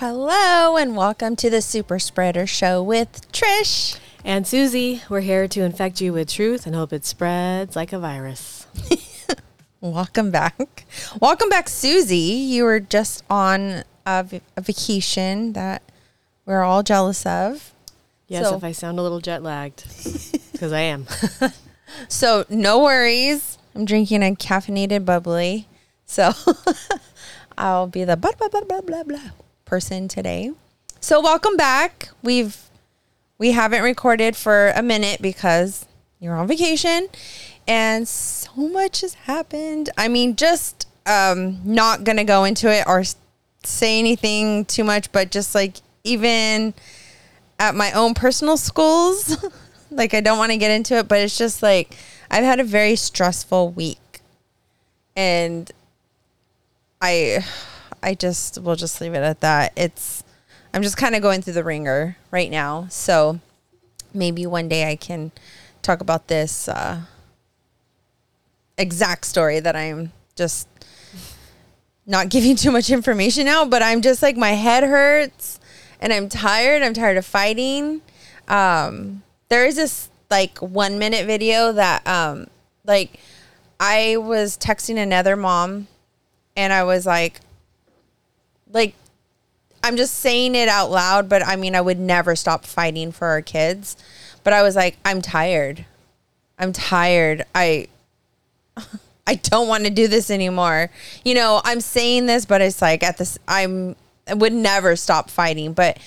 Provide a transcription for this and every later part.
Hello and welcome to the Super Spreader Show with Trish. And Susie, we're here to infect you with truth and hope it spreads like a virus. Welcome back. Welcome back, Susie. You were just on a, v- a vacation that we're all jealous of. Yes, So- if I sound a little jet lagged, because I am. So, no worries. I'm drinking a caffeinated bubbly. So, I'll be the blah, blah, blah, blah, blah, blah person today. So, welcome back. We've we haven't recorded for a minute because you're on vacation and so much has happened. I mean, just um not going to go into it or say anything too much, but just like even at my own personal schools. like I don't want to get into it, but it's just like I've had a very stressful week. And I I just will just leave it at that. It's I'm just kind of going through the wringer right now. So maybe one day I can talk about this uh exact story that I'm just not giving too much information out, but I'm just like my head hurts and I'm tired. I'm tired of fighting. Um, there is this like one minute video that um like I was texting another mom and I was like like I'm just saying it out loud, but I mean I would never stop fighting for our kids. But I was like, I'm tired. I'm tired. I I don't want to do this anymore. You know, I'm saying this, but it's like at this, I'm, I would never stop fighting. But,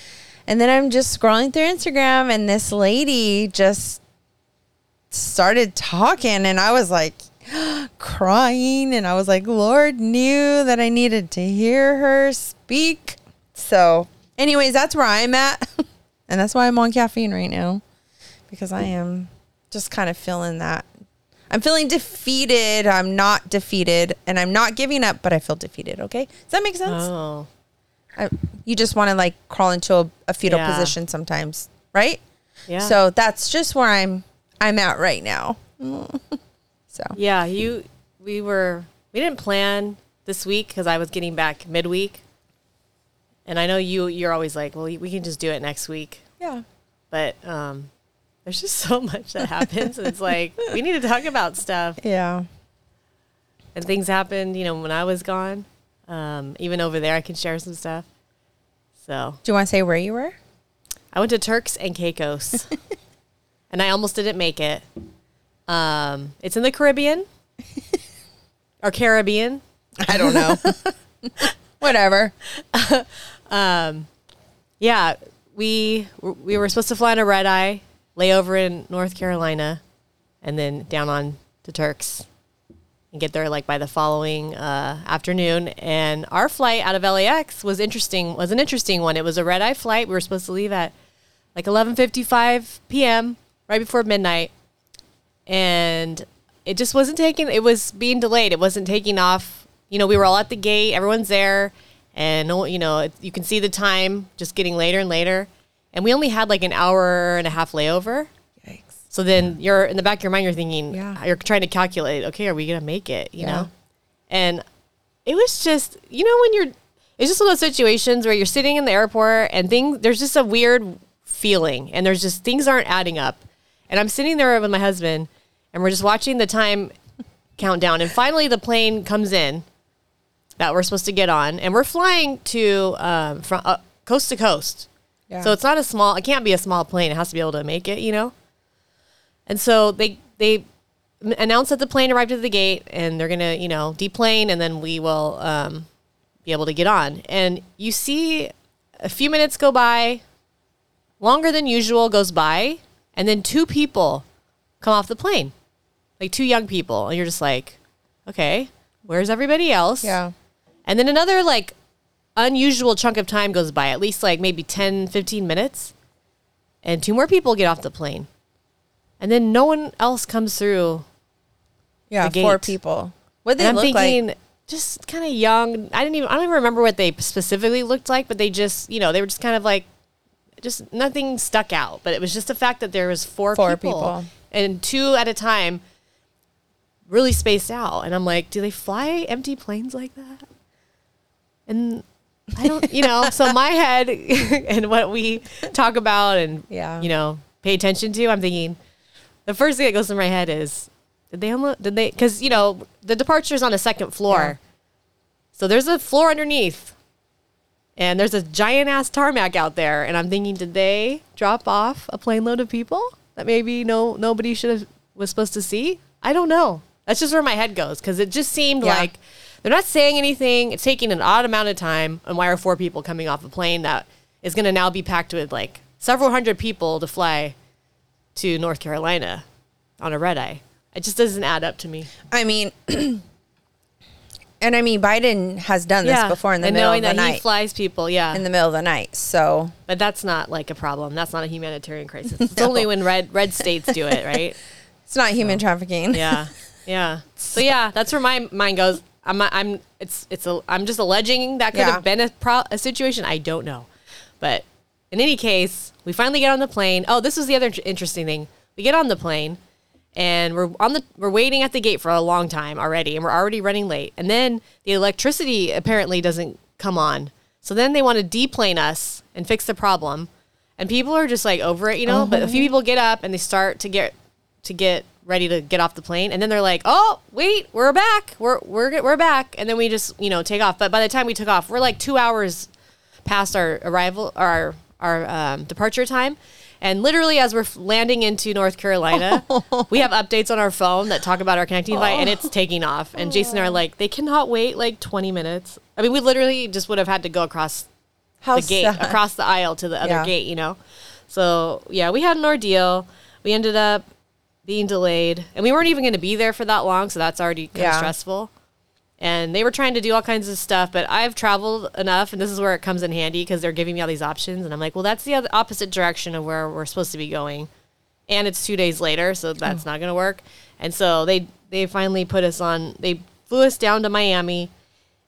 and then I'm just scrolling through Instagram and this lady just started talking and I was like crying and I was like, Lord knew that I needed to hear her speak. So, anyways, that's where I'm at. and that's why I'm on caffeine right now because I am just kind of feeling that I'm feeling defeated. I'm not defeated, and I'm not giving up, but I feel defeated. Okay, does that make sense? Oh, I, you just want to like crawl into a, a fetal Yeah. position sometimes, right? yeah. So that's just where I'm. I'm at right now. so yeah, you, we were, we didn't plan this week because I was getting back midweek. And I know you, you're always like, well, we can just do it next week. yeah, But um, there's just so much that happens. and it's like, we need to talk about stuff. yeah, and things happened, you know, when I was gone. Um, even over there, I can share some stuff. So Do you want to say where you were? I went to Turks and Caicos, and I almost didn't make it. Um, it's in the Caribbean or Caribbean. I don't know. Whatever. um, Yeah, we we were supposed to fly on a red eye, lay over in North Carolina, and then down on to Turks and get there like by the following uh, afternoon. And our flight out of LAX was interesting. Was an interesting one. It was a red eye flight. We were supposed to leave at like 11:55 p.m. right before midnight, and it just wasn't taking. It was being delayed. It wasn't taking off. You know, we were all at the gate. Everyone's there, and you know, it, you can see the time just getting later and later. And we only had like an hour and a half layover. Yikes. So then you're in the back of your mind, you're thinking, Yeah. Uh, you're trying to calculate, okay, are we gonna make it? You Yeah. know, and it was just, you know, when you're, it's just one of those situations where you're sitting in the airport and things, there's just a weird feeling, and there's just things aren't adding up. And I'm sitting there with my husband, and we're just watching the time countdown, and finally the plane comes in that we're supposed to get on, and we're flying to um, from uh, coast to coast. Yeah. So it's not a small. It can't be a small plane. It has to be able to make it. You know. And so they they announced that the plane arrived at the gate, and they're gonna you know deplane, and then we will um, be able to get on. And you see a few minutes go by, longer than usual goes by, and then two people come off the plane, like two young people, and you're just like, okay, where's everybody else? Yeah. And then another like unusual chunk of time goes by, at least like maybe 10, 15 minutes. And two more people get off the plane. And then no one else comes through. Yeah. The Four people. What they And I'm look thinking like? just kind of young. I didn't even I don't even remember what they specifically looked like, but they just, you know, they were just kind of like just nothing stuck out. But it was just the fact that there was four, Four people, people. and two at a time really spaced out. And I'm like, do they fly empty planes like that? And I don't, you know, so my head and what we talk about and, Yeah. you know, pay attention to, I'm thinking the first thing that goes in my head is, did they unload, did they, cause, you know, the departure is on a second floor. Yeah. So there's a floor underneath and there's a giant ass tarmac out there. And I'm thinking, did they drop off a plane load of people that maybe no, nobody should have, was supposed to see? I don't know. That's just where my head goes. Cause it just seemed Yeah. like, they're not saying anything. It's taking an odd amount of time. And why are four people coming off a plane that is going to now be packed with like several hundred people to fly to North Carolina on a red eye? It just doesn't add up to me. I mean, and I mean, Biden has done this before in the and middle of the that he night. flies people, yeah. in the middle of the night. So but that's not like a problem. That's not a humanitarian crisis. It's only when red red states do it, right? it's not human trafficking. Yeah, yeah. So yeah, that's where my mind goes. I'm, I'm, it's, it's, a, I'm just alleging that could Yeah. have been a, pro, a situation. I don't know, but in any case, we finally get on the plane. Oh, this was the other interesting thing. We get on the plane, and we're on the, we're waiting at the gate for a long time already, and we're already running late. And then the electricity apparently doesn't come on. So then they want to deplane us and fix the problem, and people are just like over it, you know. But a few people get up and they start to get to get ready to get off the plane. And then they're like oh wait we're back. We're we're we're back. And then we just you know take off. But by the time we took off we're like two hours past our arrival our our um, departure time and literally as we're landing into north carolina we have updates on our phone that talk about our connecting flight and it's oh. taking off and oh. jason and I are like they cannot wait like 20 minutes i mean we literally just would have had to go across How the gate sad. across the aisle to the other Yeah. gate, you know. So yeah, we had an ordeal. We ended up being delayed, and we weren't even going to be there for that long, so that's already kind of Yeah. stressful. And they were trying to do all kinds of stuff, but I've traveled enough, and this is where it comes in handy because they're giving me all these options, and I'm like, well, that's the opposite direction of where we're supposed to be going, and it's two days later, so that's not going to work. And so they they finally put us on. They flew us down to Miami,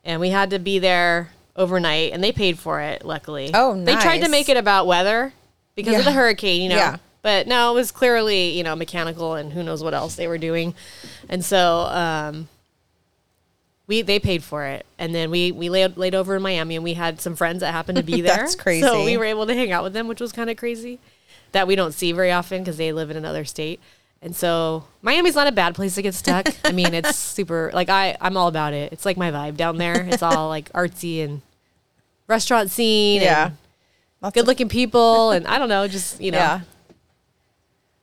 and we had to be there overnight, and they paid for it. Luckily, Oh, They tried to make it about weather because of the hurricane, you know. Yeah. But no, it was clearly you know mechanical and who knows what else they were doing, and so um, we they paid for it, and then we we laid laid over in Miami, and we had some friends that happened to be there. That's crazy. So we were able to hang out with them, which was kind of crazy. That we don't see very often because they live in another state. And so Miami's not a bad place to get stuck. I mean, it's super like I I'm all about it. It's like my vibe down there. It's all like artsy and restaurant scene Yeah. and good looking people and I don't know, just you know. Yeah.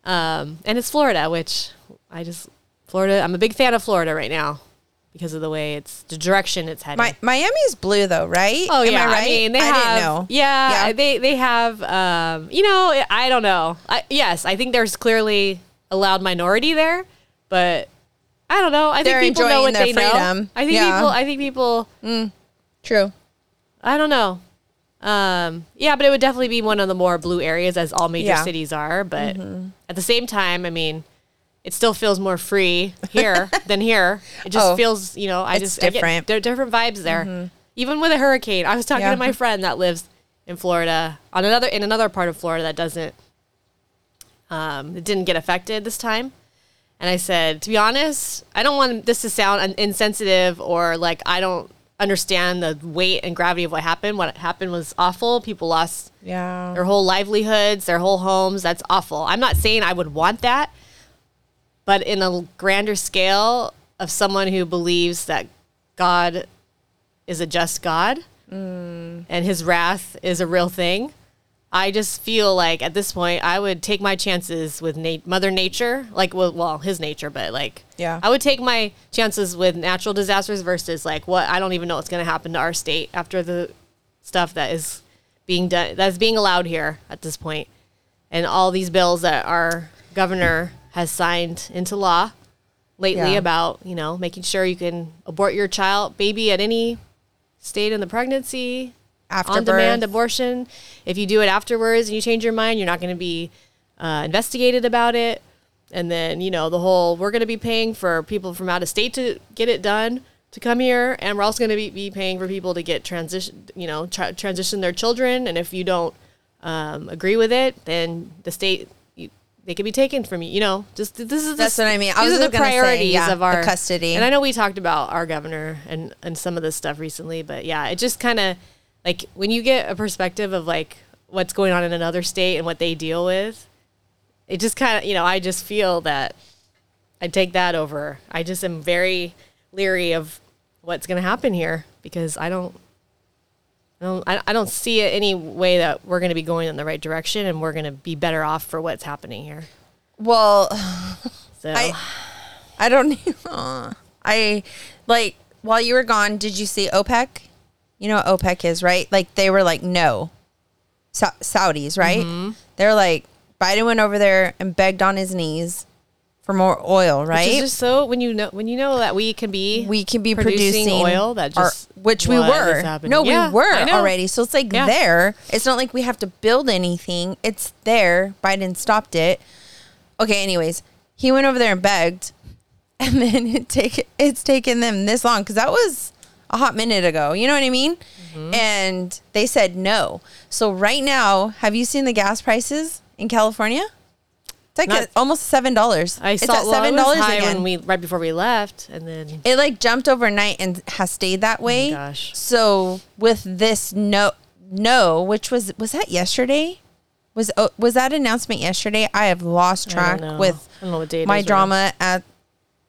Um, and it's Florida, which I just Florida. I'm a big fan of Florida right now because of the way it's the direction it's heading. Mi- Miami's blue though, right? Oh Am yeah, I right? I mean they I have. didn't know. Yeah, Yeah. they they have. Um, you know, I don't know. I, yes, I think there's clearly a loud minority there, but I don't know. I They're think people know what their they know. I think Yeah. people. I think people. True. I don't know. Um, yeah, but it would definitely be one of the more blue areas, as all major Yeah. Mm-hmm. cities are. But at the same time, I mean, it still feels more free here than here. It just Oh, feels, you know, I just I get- different. Mm-hmm. there are different vibes there. Even with a hurricane, I was talking Yeah. to my friend that lives in Florida on another in another part of Florida that doesn't, um, it didn't get affected this time. And I said, to be honest, I don't want this to sound insensitive or like I don't understand the weight and gravity of what happened. What happened was awful. People lost Yeah. their whole livelihoods, their whole homes. That's awful. I'm not saying I would want that, but in a grander scale of someone who believes that God is a just God mm. and his wrath is a real thing. I just feel like at this point I would take my chances with nat- Mother Nature, like well, well, his nature, but like Yeah. I would take my chances with natural disasters versus like what I don't even know what's going to happen to our state after the stuff that is being done that's being allowed here at this point, and all these bills that our governor has signed into law lately Yeah. about you know making sure you can abort your child baby at any state in the pregnancy After on demand abortion. If you do it afterwards and you change your mind, you're not going to be uh, investigated about it. And then, you know, the whole we're going to be paying for people from out of state to get it done to come here. And we're also going to be, be paying for people to get transition, you know, tra- transition their children. And if you don't um, agree with it, then the state, they could be taken from you. You know, just this is That's the, what I mean. I these was are the gonna say, priorities yeah, of our custody. And I know we talked about our governor and and some of this stuff recently, but yeah, it just kind of like when you get a perspective of like what's going on in another state and what they deal with, it just kind of, you know, I just feel that I take that over. I just am very leery of what's going to happen here because I don't I don't, I don't see it any way that we're going to be going in the right direction and we're going to be better off for what's happening here. Well, So I I don't uh, I like while you were gone, did you see OPEC? You know what OPEC is, right? Like they were like no. Sa- Saudis, right? Mm-hmm. They're like Biden went over there and begged on his knees for more oil, Which right? is just so when you know when you know that we can be we can be producing producing, oil that our- just which we were. No, Yeah, we were already. So it's like Yeah. there. It's not like we have to build anything. It's there. Biden stopped it. Okay. Anyways, he went over there and begged, and then it take it's taken them this long because that was a hot minute ago. You know what I mean? Mm-hmm. And they said no. So right now, have you seen the gas prices in California? It's like Not- at almost seven dollars. I it's at well, it seven was dollars high again. when we right before we left, and then It like jumped overnight and has stayed that way. Oh gosh. So with this no no, which was was that yesterday? Was oh, was that announcement yesterday? I have lost I don't track know. with I don't know what day it my is right drama at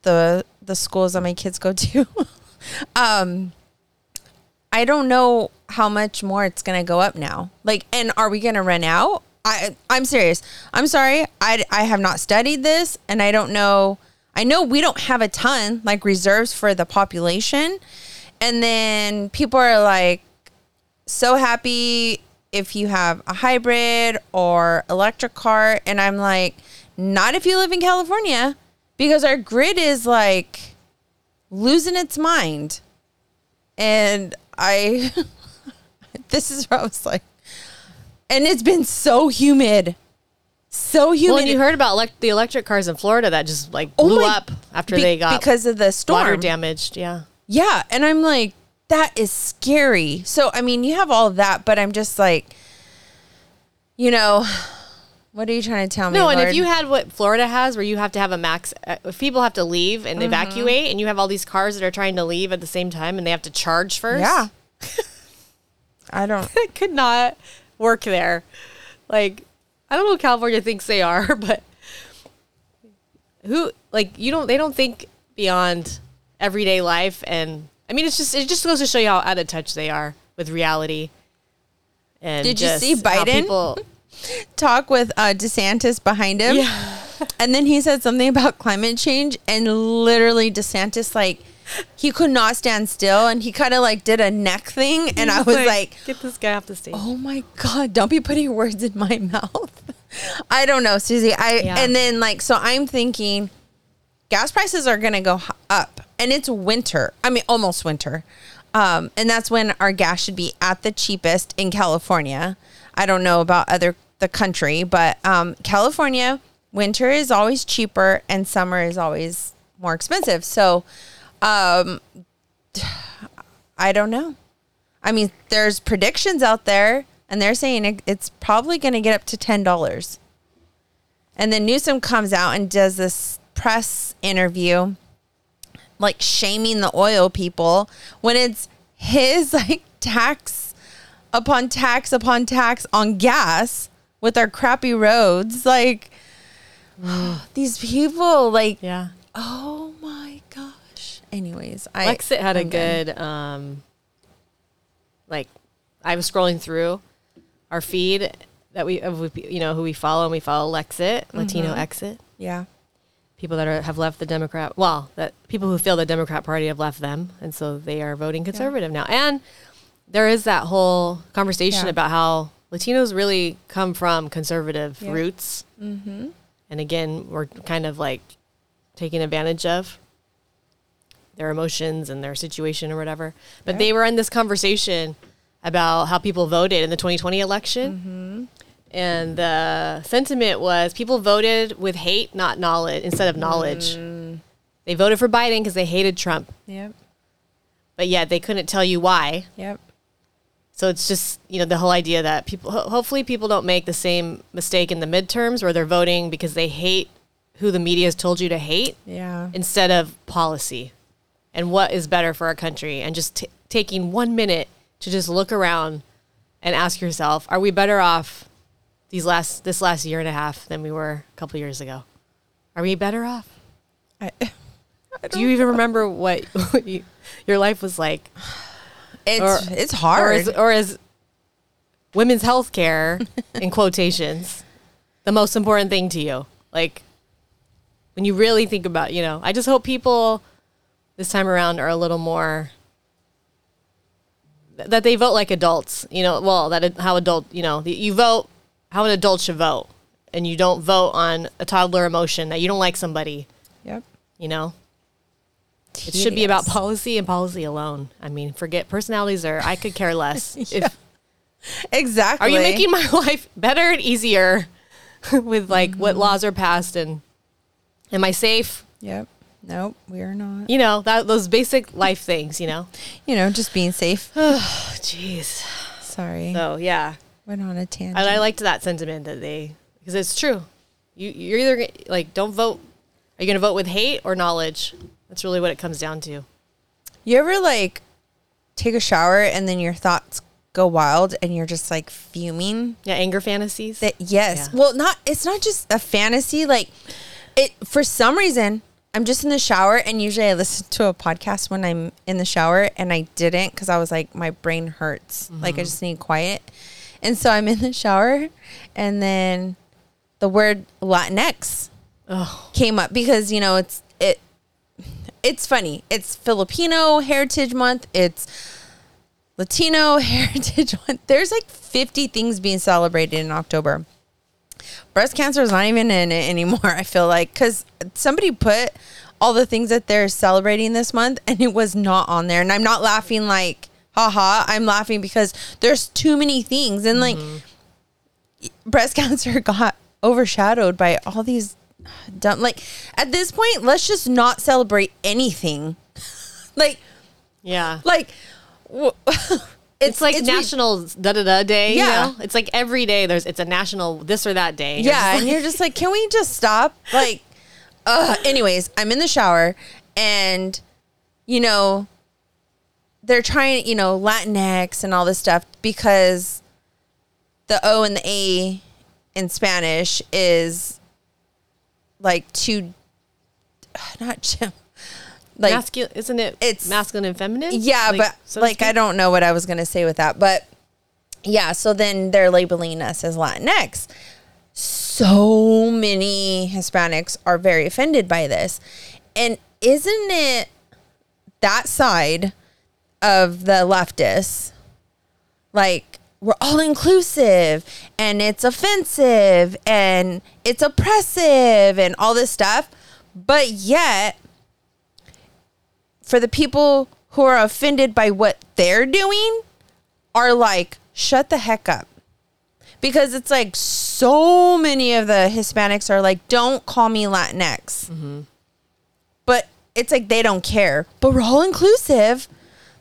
the the schools that my kids go to. um I don't know how much more it's going to go up now. Like and are we going to run out? I I'm serious. I'm sorry. I I have not studied this and I don't know. I know we don't have a ton like reserves for the population. And then people are like so happy if you have a hybrid or electric car and I'm like not if you live in California because our grid is like losing its mind. And I this is where I was like and it's been so humid. So humid. Well, and you heard about elect- the electric cars in Florida that just like Oh blew my- up after be- they got because of the storm. water damaged. Yeah. Yeah, and I'm like, that is scary. So I mean, you have all that, but I'm just like, you know, what are you trying to tell me? No, and if you had what Florida has, where you have to have a max, uh, if people have to leave Mm-hmm. and evacuate, and you have all these cars that are trying to leave at the same time, and they have to charge first, yeah, I don't. it could not work there. Like, I don't know what California thinks they are, but who like you don't they don't think beyond everyday life, and I mean it's just it just goes to show you how out of touch they are with reality. And Did you see Biden? People, Talk with uh, DeSantis behind him, yeah. and then he said something about climate change, and literally DeSantis like he could not stand still, and he kind of like did a neck thing, and I was like get this guy off the stage. Oh my god, don't be putting words in my mouth. I don't know, Susie. I Yeah. and then like so I'm thinking gas prices are going to go up and it's winter. I mean almost winter. Um and that's when our gas should be at the cheapest in California. I don't know about other the country, but um California winter is always cheaper and summer is always more expensive. So um I don't know. I mean, there's predictions out there, and they're saying it, it's probably going to get up to ten dollars. And then Newsom comes out and does this press interview, like shaming the oil people when it's his like tax upon tax upon tax on gas with our crappy roads. Like these people, like Yeah. oh. Anyways, I Lexit had a I'm done. good, um, like, I was scrolling through our feed that we, of, you know, who we follow, and we follow Lexit, Latino Mm-hmm. Exit. yeah. People that are, have left the Democrat, well, that people who feel the Democrat Party have left them, and so they are voting conservative now. And there is that whole conversation Yeah. about how Latinos really come from conservative Yeah. roots, Mm-hmm. and again, we're kind of like taken advantage of their emotions and their situation or whatever. But they were in this conversation about how people voted in the 2020 election. Mm-hmm. And the sentiment was people voted with hate, not knowledge, instead of knowledge. Mm. They voted for Biden because they hated Trump, Yep. but yet they couldn't tell you why. Yep. So it's just you know the whole idea that people ho- hopefully people don't make the same mistake in the midterms where they're voting because they hate who the media has told you to hate Yeah. instead of policy and what is better for our country and just t- taking one minute to just look around and ask yourself, are we better off these last this last year and a half than we were a couple years ago? Are we better off? I, Do you even remember what, what you, your life was like? it's Or- it's Or hard. is, or is women's health care, in quotations, the most important thing to you? Like, when you really think about, you know, I just hope people this time around are a little more that they vote like adults. You know, well, that how adult, you know, you vote how an adult should vote, and you don't vote on a toddler emotion that you don't like somebody. yep. You know, it should be about policy and policy alone. I mean, forget personalities or I could care less. If Exactly. are you making my life better and easier with like Mm-hmm. what laws are passed and am I safe? Yep. Nope, we are not. You know, that those basic life things, you know. You know, just being safe. Oh, jeez. Sorry. So, yeah. Went on a tangent. And I liked that sentiment that they because it's true. You you're either like don't vote are you going to vote with hate or knowledge? That's really what it comes down to. You ever like take a shower and then your thoughts go wild and you're just like fuming? Yeah, anger fantasies. That yes. Yeah. Well, not it's not just a fantasy like it for some reason I'm just in the shower and usually I listen to a podcast when I'm in the shower and I didn't cuz I was like my brain hurts. Like I mm-hmm. just need quiet. And so I'm in the shower and then the word Latinx oh, came up because you know it's it it's funny. It's filipino heritage month. It's latino heritage month. There's like 50 things being celebrated in october breast cancer is not even in it anymore i feel like because somebody put all the things that they're celebrating this month and it was not on there. And i'm not laughing like haha i'm laughing because there's too many things. And like mm-hmm. breast cancer got overshadowed by all these dumb like at this point let's just not celebrate anything. Like yeah. like w- it's, It's like re- national da da da day. Yeah. You know? It's like every day there's it's a national this or that day. You're yeah and like- you're just like can we just stop like uh anyways i'm in the shower and you know they're trying you know latinx and all this stuff because the o and the a in spanish is like two not like masculine isn't it it's- masculine and feminine? Yeah, Like, but so to like I don't know what I was gonna say with that, but yeah. So then they're labeling us as Latinx. So many Hispanics are very offended by this, and isn't it that side of the leftists like we're all inclusive and it's offensive and it's oppressive and all this stuff, but yet for the people who are offended by what they're doing are like, shut the heck up. Because it's like so many of the Hispanics are like, don't call me Latinx. But it's like they don't care. But we're all inclusive.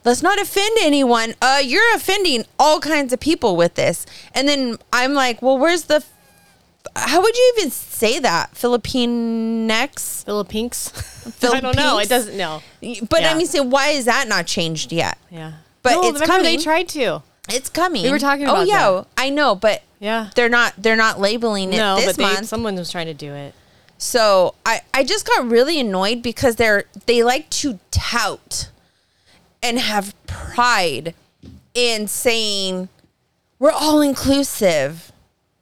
Let's not offend anyone. Uh, you're offending all kinds of people with this. And then I'm like, well, where's the. How would you even say that? Filipinx? Philippines. I don't know. It doesn't know. But Yeah. I mean, say, why is that not changed yet? Yeah. But no, it's coming. They tried to. It's coming. We were talking oh, about. Oh yeah, that. I know, but Yeah. they're not. They're not labeling it No, this but they, month. someone was trying to do it. So I, I just got really annoyed because they're they like to tout and have pride in saying we're all inclusive.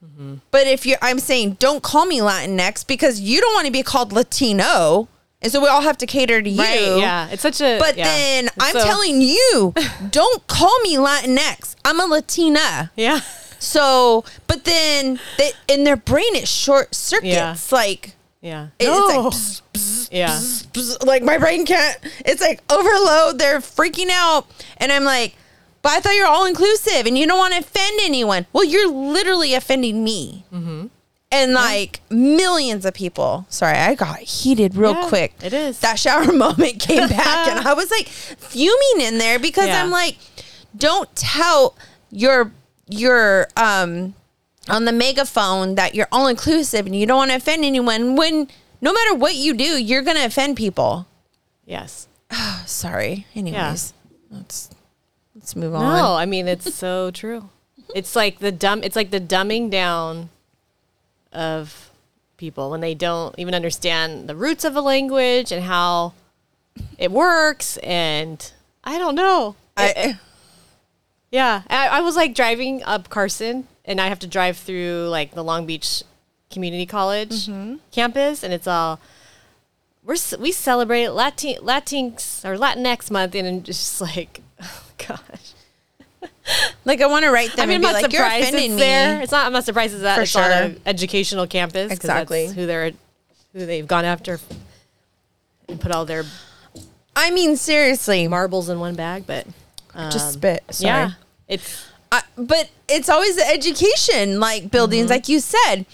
Mm-hmm. But if you're I'm saying don't call me Latinx because you don't want to be called Latino. And so we all have to cater to you. Right. Yeah. It's such a. But yeah. then It's I'm so- telling you, don't call me Latinx. I'm a Latina. Yeah. So, but then they, in their brain it short circuits. Like Yeah. it- No. it's like pss, pss, Yeah. pss, like my brain can't. It's like overload. They're freaking out, and I'm like, but I thought you're all inclusive and you don't want to offend anyone. Well, you're literally offending me. Mm-hmm. And like millions of people. Sorry, I got heated real Yeah, quick. it is. That shower moment came back and I was like fuming in there because Yeah. I'm like, don't tout your your um on the megaphone that you're all inclusive and you don't want to offend anyone when no matter what you do, you're gonna offend people. Yes. Sorry. Anyways. That's Let's move No, on. I mean it's so true. It's like the dumb. It's like the dumbing down of people when they don't even understand the roots of a language and how it works. And I don't know. I, Yeah, I, I was like driving up Carson, and I have to drive through like the Long Beach Community College mm-hmm. campus, and it's all we're we celebrate Latin Latinx or Latinx month, and I'm just like, gosh. like I want to write them I mean, and I'm not like, "You're surprised it's me." there. It's not. I'm not surprised it's that For it's on sure. an educational campus. Exactly. That's who they're who they've gone after and put all their I mean, seriously, marbles in one bag. But um, just spit. Sorry. yeah, it's I, but it's always the education, like buildings, Mm-hmm. like you said,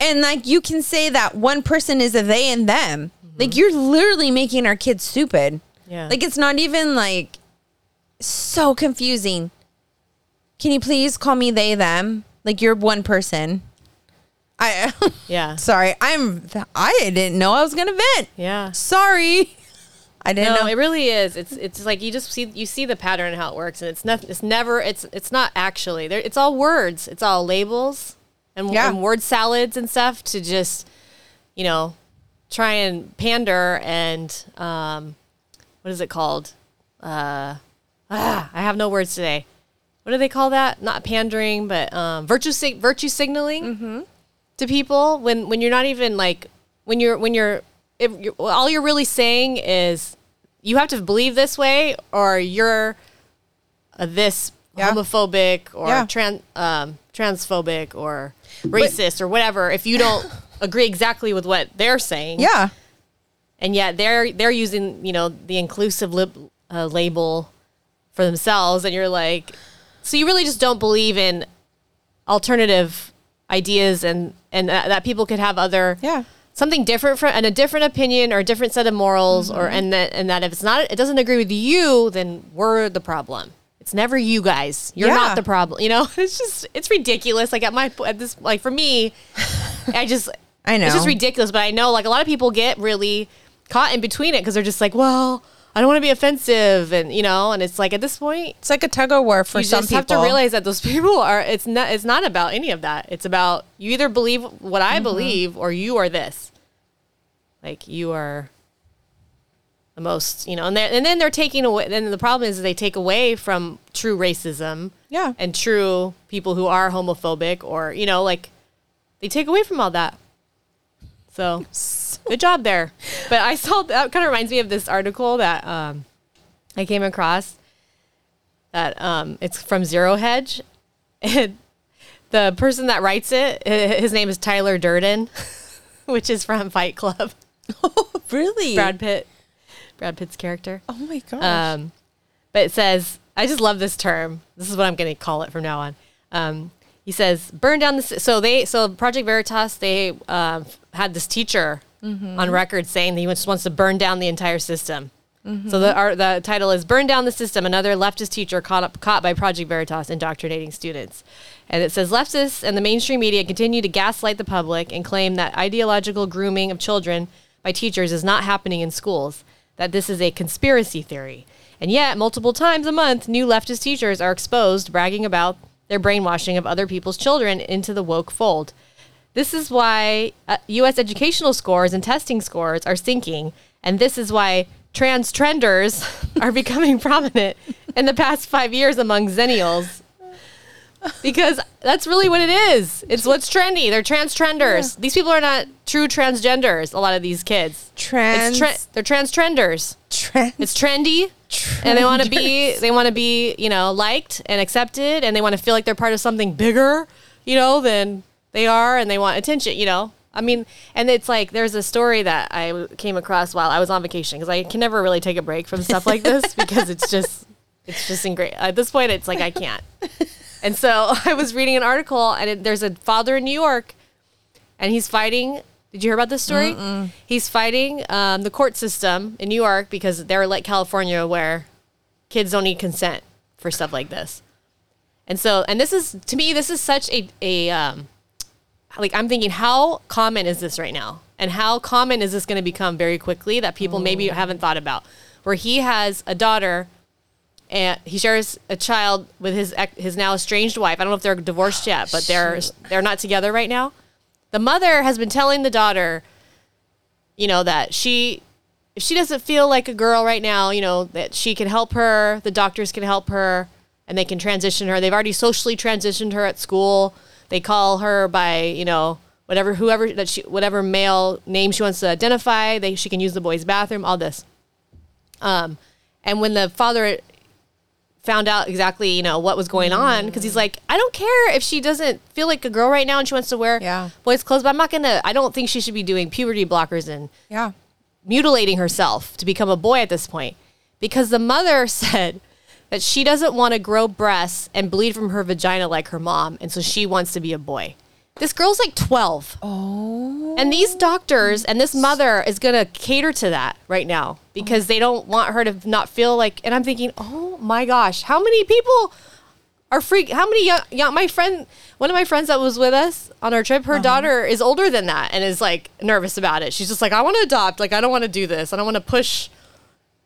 and like you can say that one person is a they and them. Like you're literally making our kids stupid. Mm-hmm. yeah. Like it's not even like so confusing. Can you please call me they them? Like you're one person. I yeah, sorry. I'm I didn't know I was gonna vent. yeah. Sorry. I didn't No, know. it really is. It's it's like you just see you see the pattern and how it works, and it's not it's never it's it's not actually there. It's all words. It's all labels and, Yeah. and word salads and stuff to just you know try and pander and um what is it called? Uh, ah, I have no words today. What do they call that? Not pandering, but um, virtue sig- virtue signaling to people when when you're not even like when you're when you're if you're, all you're really saying is you have to believe this way or you're a this Yeah. homophobic or Yeah. trans um, transphobic or racist or whatever if you don't agree exactly with what they're saying yeah. and yet they're they're using you know the inclusive lib, uh, label for themselves and you're like so you really just don't believe in alternative ideas and and that, that people could have other Yeah. something different from and a different opinion or a different set of morals or Mm-hmm. and that and that if it's not it doesn't agree with you then we're the problem it's never you guys you're Yeah. not the problem you know it's just it's ridiculous like at my at this like for me i just I know. it's just ridiculous but i know like a lot of people get really caught in between it because they're just like well i don't want to be offensive and you know and it's like at this point It's like a tug of war for some people. you some just people. have to realize that those people are it's not it's not about any of that it's about you either believe what Mm-hmm. i believe or you are this like you are the most you know and, and then they're taking away then the problem is they take away from true racism Yeah. and true people who are homophobic or you know like they take away from all that so good job there but i saw that kind of reminds me of this article that um, i came across that um, it's from zero hedge and the person that writes it his name is tyler durden which is from fight club Oh, really? brad pitt brad pitt's character Oh my gosh. um, but it says, I just love this term. This is what I'm going to call it from now on. Um, he says, burn down the. So they, so Project Veritas, they um, had this teacher on record saying that he just wants to burn down the entire system. So the our, the title is "Burn Down the System." Another leftist teacher caught up caught by Project Veritas indoctrinating students, and it says leftists and the mainstream media continue to gaslight the public and claim that ideological grooming of children by teachers is not happening in schools. That this is a conspiracy theory, and yet multiple times a month, new leftist teachers are exposed bragging about their brainwashing of other people's children into the woke fold. This is why uh, U.S. educational scores and testing scores are sinking, and this is why trans trenders are becoming prominent in the past five years among zennials. Because that's really what it is. It's what's trendy. They're trans trenders. These people are not true transgenders. A lot of these kids. Trans. It's tre- they're trans trenders. trans. It's trendy, and they want to be they want to be you know liked and accepted, and they want to feel like they're part of something bigger, you know, than they are, and they want attention. You know, I mean, and it's like there's a story that I came across while I was on vacation because I can never really take a break from stuff like this because it's just it's just in great. At this point, it's like I can't. And so I was reading an article, and it, there's a father in New York, and he's fighting. Did you hear about this story? He's fighting um, the court system in New York because they're like California, where kids don't need consent for stuff like this. And so, and this is to me, this is such a a um, like I'm thinking, how common is this right now, and how common is this going to become very quickly that people maybe haven't thought about? Where he has a daughter and he shares a child with his his now estranged wife. I don't know if they're divorced yet, but they're they're not together right now. The mother has been telling the daughter, you know, that she if she doesn't feel like a girl right now, you know, that she can help her, the doctors can help her, and they can transition her. They've already socially transitioned her at school. They call her by, you know, whatever whoever that she whatever male name she wants to identify. They she can use the boys' bathroom. All this. Um, and when the father found out exactly, you know, what was going on, because he's mm. like, I don't care if she doesn't feel like a girl right now and she wants to wear Yeah. boys' clothes, but I'm not gonna. I don't think she should be doing puberty blockers and Yeah. mutilating herself to become a boy at this point because the mother said that she doesn't want to grow breasts and bleed from her vagina like her mom and so she wants to be a boy this girl's like 12 oh. And these doctors and this mother is going to cater to that right now because they don't want her to not feel like and i'm thinking oh my gosh how many people are freak how many young, young my friend one of my friends that was with us on our trip her uh-huh. daughter is older than that and is like nervous about it. She's just like i want to adopt like i don't want to do this. I don't want to push.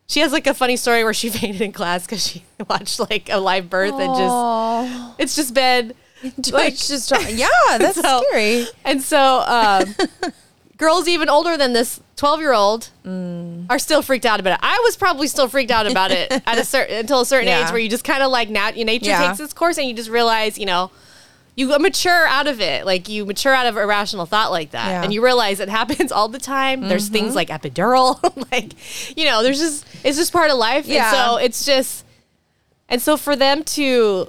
She has like a funny story where she fainted in class because she watched like a live birth and just it's just been Like, just yeah, that's So- scary. and so um, girls even older than this 12 year old Mm. are still freaked out about it. I was probably still freaked out about it at a certain until a certain Yeah. age where you just kind of like nat- nature Yeah. takes its course and you just realize, you know, you mature out of it. Like you mature out of irrational thought like that. Yeah. Mm-hmm. And you realize it happens all the time. There's things like epidural, like, you know, there's just, it's just part of life. Yeah. And so it's just, and so for them to,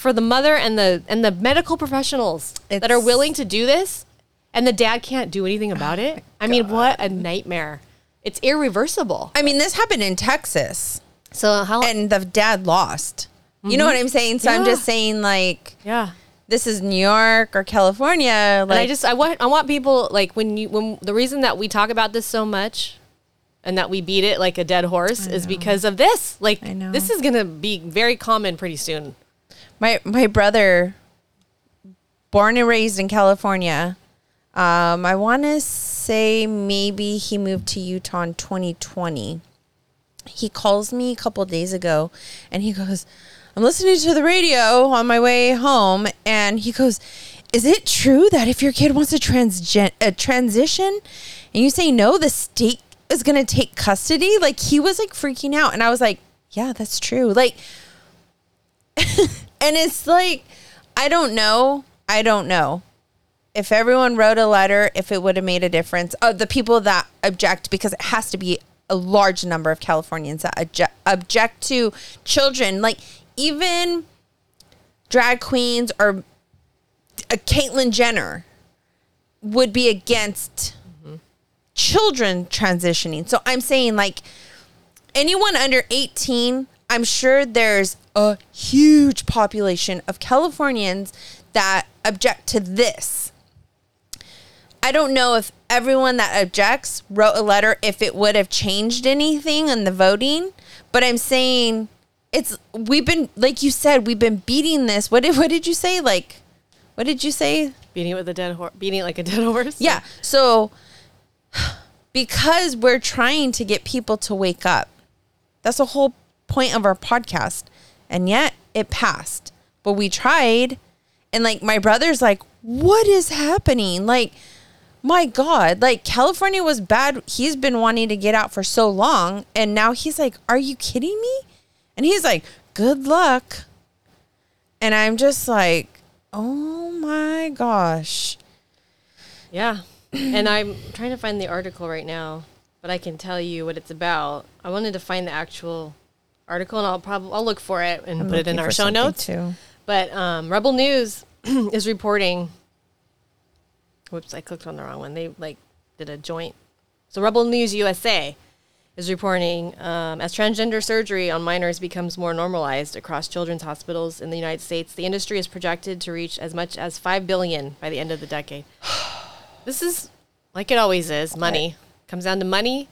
for the mother and the and the medical professionals that are willing to do this, and the dad can't do anything about oh it. I mean, what a nightmare! It's irreversible. I mean, this happened in Texas, So how? and the dad lost. You know what mm-hmm. I'm saying? So I'm just saying, like, yeah. this is New York or California. Like, and I just I want I want people like when you when the reason that we talk about this so much and that we beat it like a dead horse is because of this. Like I know. this is gonna be very common pretty soon. My my brother born and raised in california. Um i want to say maybe he moved to utah in 2020 he calls me a couple days ago and he goes i'm listening to the radio on my way home. And he goes is it true that if your kid wants to transgen- uh, transition and you say no the state is going to take custody? Like he was like freaking out and i was like yeah that's true. Like and it's like, I don't know. I don't know. If everyone wrote a letter, if it would have made a difference. Uh, the people that object, because it has to be a large number of Californians that object, object to children, like even drag queens or a Caitlyn Jenner would be against children transitioning. So I'm saying like anyone under 18, I'm sure there's a huge population of Californians that object to this. I don't know if everyone that objects wrote a letter if it would have changed anything in the voting, but I'm saying it's we've been like you said we've been beating this. What did what did you say? Like what did you say? Beating it with a dead horse, beating it like a dead horse. Yeah. So because we're trying to get people to wake up. That's the whole point of our podcast. And yet it passed. But we tried and like my brother's like, "What is happening?" Like my god, like California was bad. He's been wanting to get out for so long and now he's like, "Are you kidding me?" And he's like, "Good luck." And I'm just like, "Oh my gosh." Yeah. and I'm trying to find the article right now, but I can tell you what it's about. I wanted to find the actual article and I'll probably I'll look for it and I'm put it in our show notes. too. But um, Rebel News is reporting. Whoops, I clicked on the wrong one. They like did a joint. So Rebel News USA is reporting um, as transgender surgery on minors becomes more normalized across children's hospitals in the United States, the industry is projected to reach as much as five billion by the end of the decade. this is like it always is. Money comes down to money.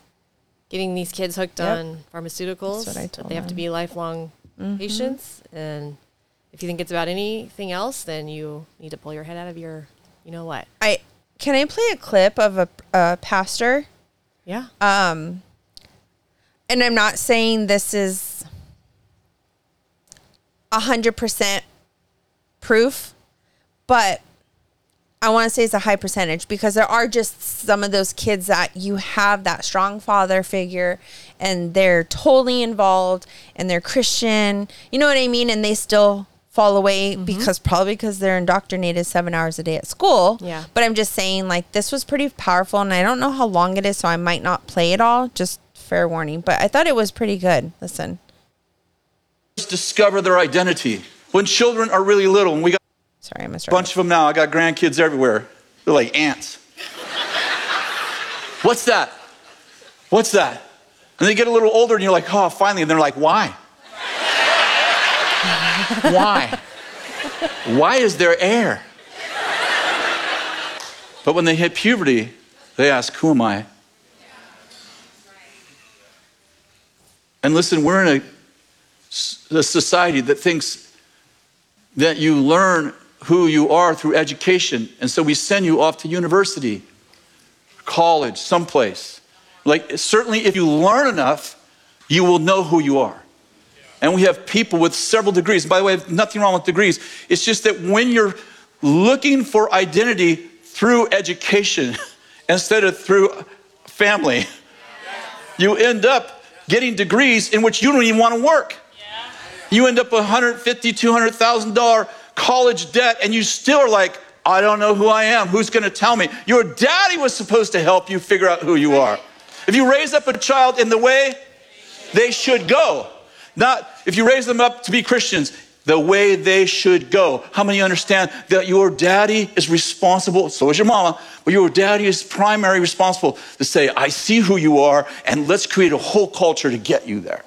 Getting these kids hooked Yep. on pharmaceuticals That's what I that told they have to be lifelong patients and if you think it's about anything else, then you need to pull your head out of your, you know what? I can I play a clip of a, a pastor? Yeah. Um, and I'm not saying this is a hundred percent proof, but I want to say it's a high percentage because there are just some of those kids that you have that strong father figure and they're totally involved and they're Christian. You know what I mean? And they still fall away Mm-hmm. because probably because they're indoctrinated seven hours a day at school. Yeah. But I'm just saying, like, this was pretty powerful and I don't know how long it is, so I might not play it all. Just fair warning. But I thought it was pretty good. Listen. discover their identity. When children are really little, and we got Sorry, I missed a bunch of them now, I got grandkids everywhere. They're like ants. What's that? What's that? And they get a little older, and you're like, oh, finally. And they're like, why? why? Why is there air? But when they hit puberty, they ask, who am I? And listen, we're in a, a society that thinks that you learn who you are through education. And so we send you off to university, college, someplace. Like, certainly, if you learn enough, you will know who you are. And we have people with several degrees. By the way, nothing wrong with degrees. It's just that when you're looking for identity through education instead of through family, you end up getting degrees in which you don't even want to work. You end up with 150, 200,000 dollar college debt, and you still are like, I don't know who I am. Who's going to tell me? Your daddy was supposed to help you figure out who you are. If you raise up a child in the way they should go, not if you raise them up to be Christians, the way they should go. How many understand that your daddy is responsible? So is your mama, but your daddy is primary responsible to say, I see who you are, and let's create a whole culture to get you there.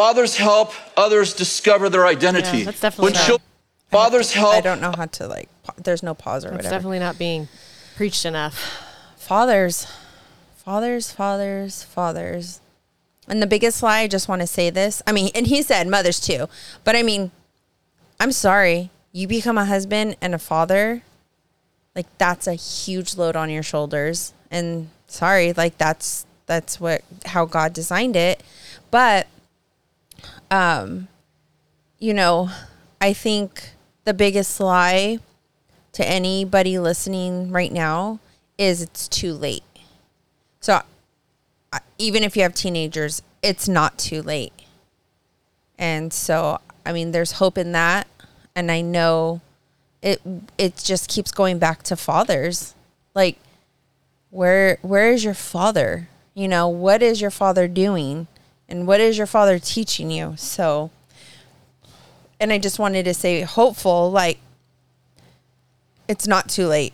Fathers help others discover their identity. Yeah, that's definitely when true. children, fathers help. I don't know how to, like, there's no pause or It's whatever. definitely not being preached enough. fathers, fathers, fathers, fathers. And the biggest lie, I just want to say this. I mean, and he said mothers too, but I mean, I'm sorry. You become a husband and a father, like that's a huge load on your shoulders. And sorry, like that's that's what how God designed it. But um you know, I think the biggest lie to anybody listening right now is it's too late. So even if you have teenagers, it's not too late. And so, I mean, there's hope in that. And I know it it just keeps going back to fathers. Like where where is your father? You know, what is your father doing? And what is your father teaching you? So and I just wanted to say hopeful like it's not too late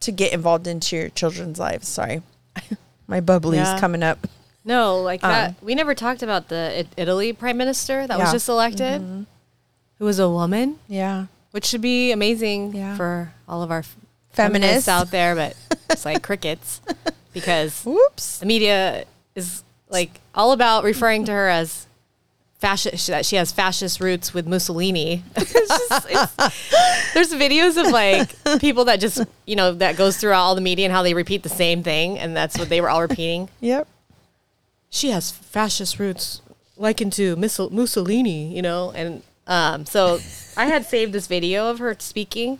to get involved into your children's lives. Sorry. My bubbly's Yeah. coming up. No, like that. Um, We never talked about the Italy prime minister that was just elected, who was a woman, Yeah. which should be amazing Yeah. for all of our Feminists. feminists out there, but it's like crickets because Whoops. the media is like all about referring to her as fascist that she has fascist roots with Mussolini. it's just, it's, there's videos of like people that just you know that goes throughout all the media and how they repeat the same thing, and that's what they were all repeating. Yep. She has fascist roots likened to Mussol- Mussolini, you know, and um, so I had saved this video of her speaking.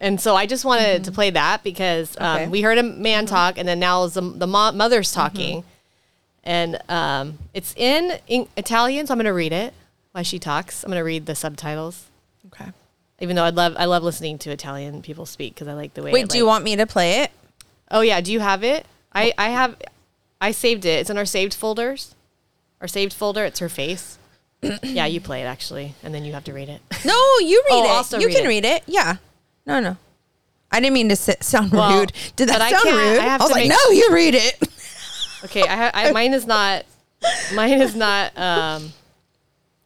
And so I just wanted to play that because um, Okay. we heard a man talk, and then now the, the mo- mother's talking, and um, it's in, in Italian. So I'm going to read it while she talks. I'm going to read the subtitles, Okay. even though I love I love listening to Italian people speak because I like the way. Wait, it, do you want me to play it? Oh yeah, do you have it? I I have. I saved it. It's in our saved folders. Our saved folder. It's her face. yeah, you play it actually, and then you have to read it. No, you read Oh, it. also you read can it. read it. Yeah. No, no. I didn't mean to sit, sound Well, rude. Did that I sound rude? I have was to like, no, you read it. Okay, I, ha- I mine is not. Mine is not. Um,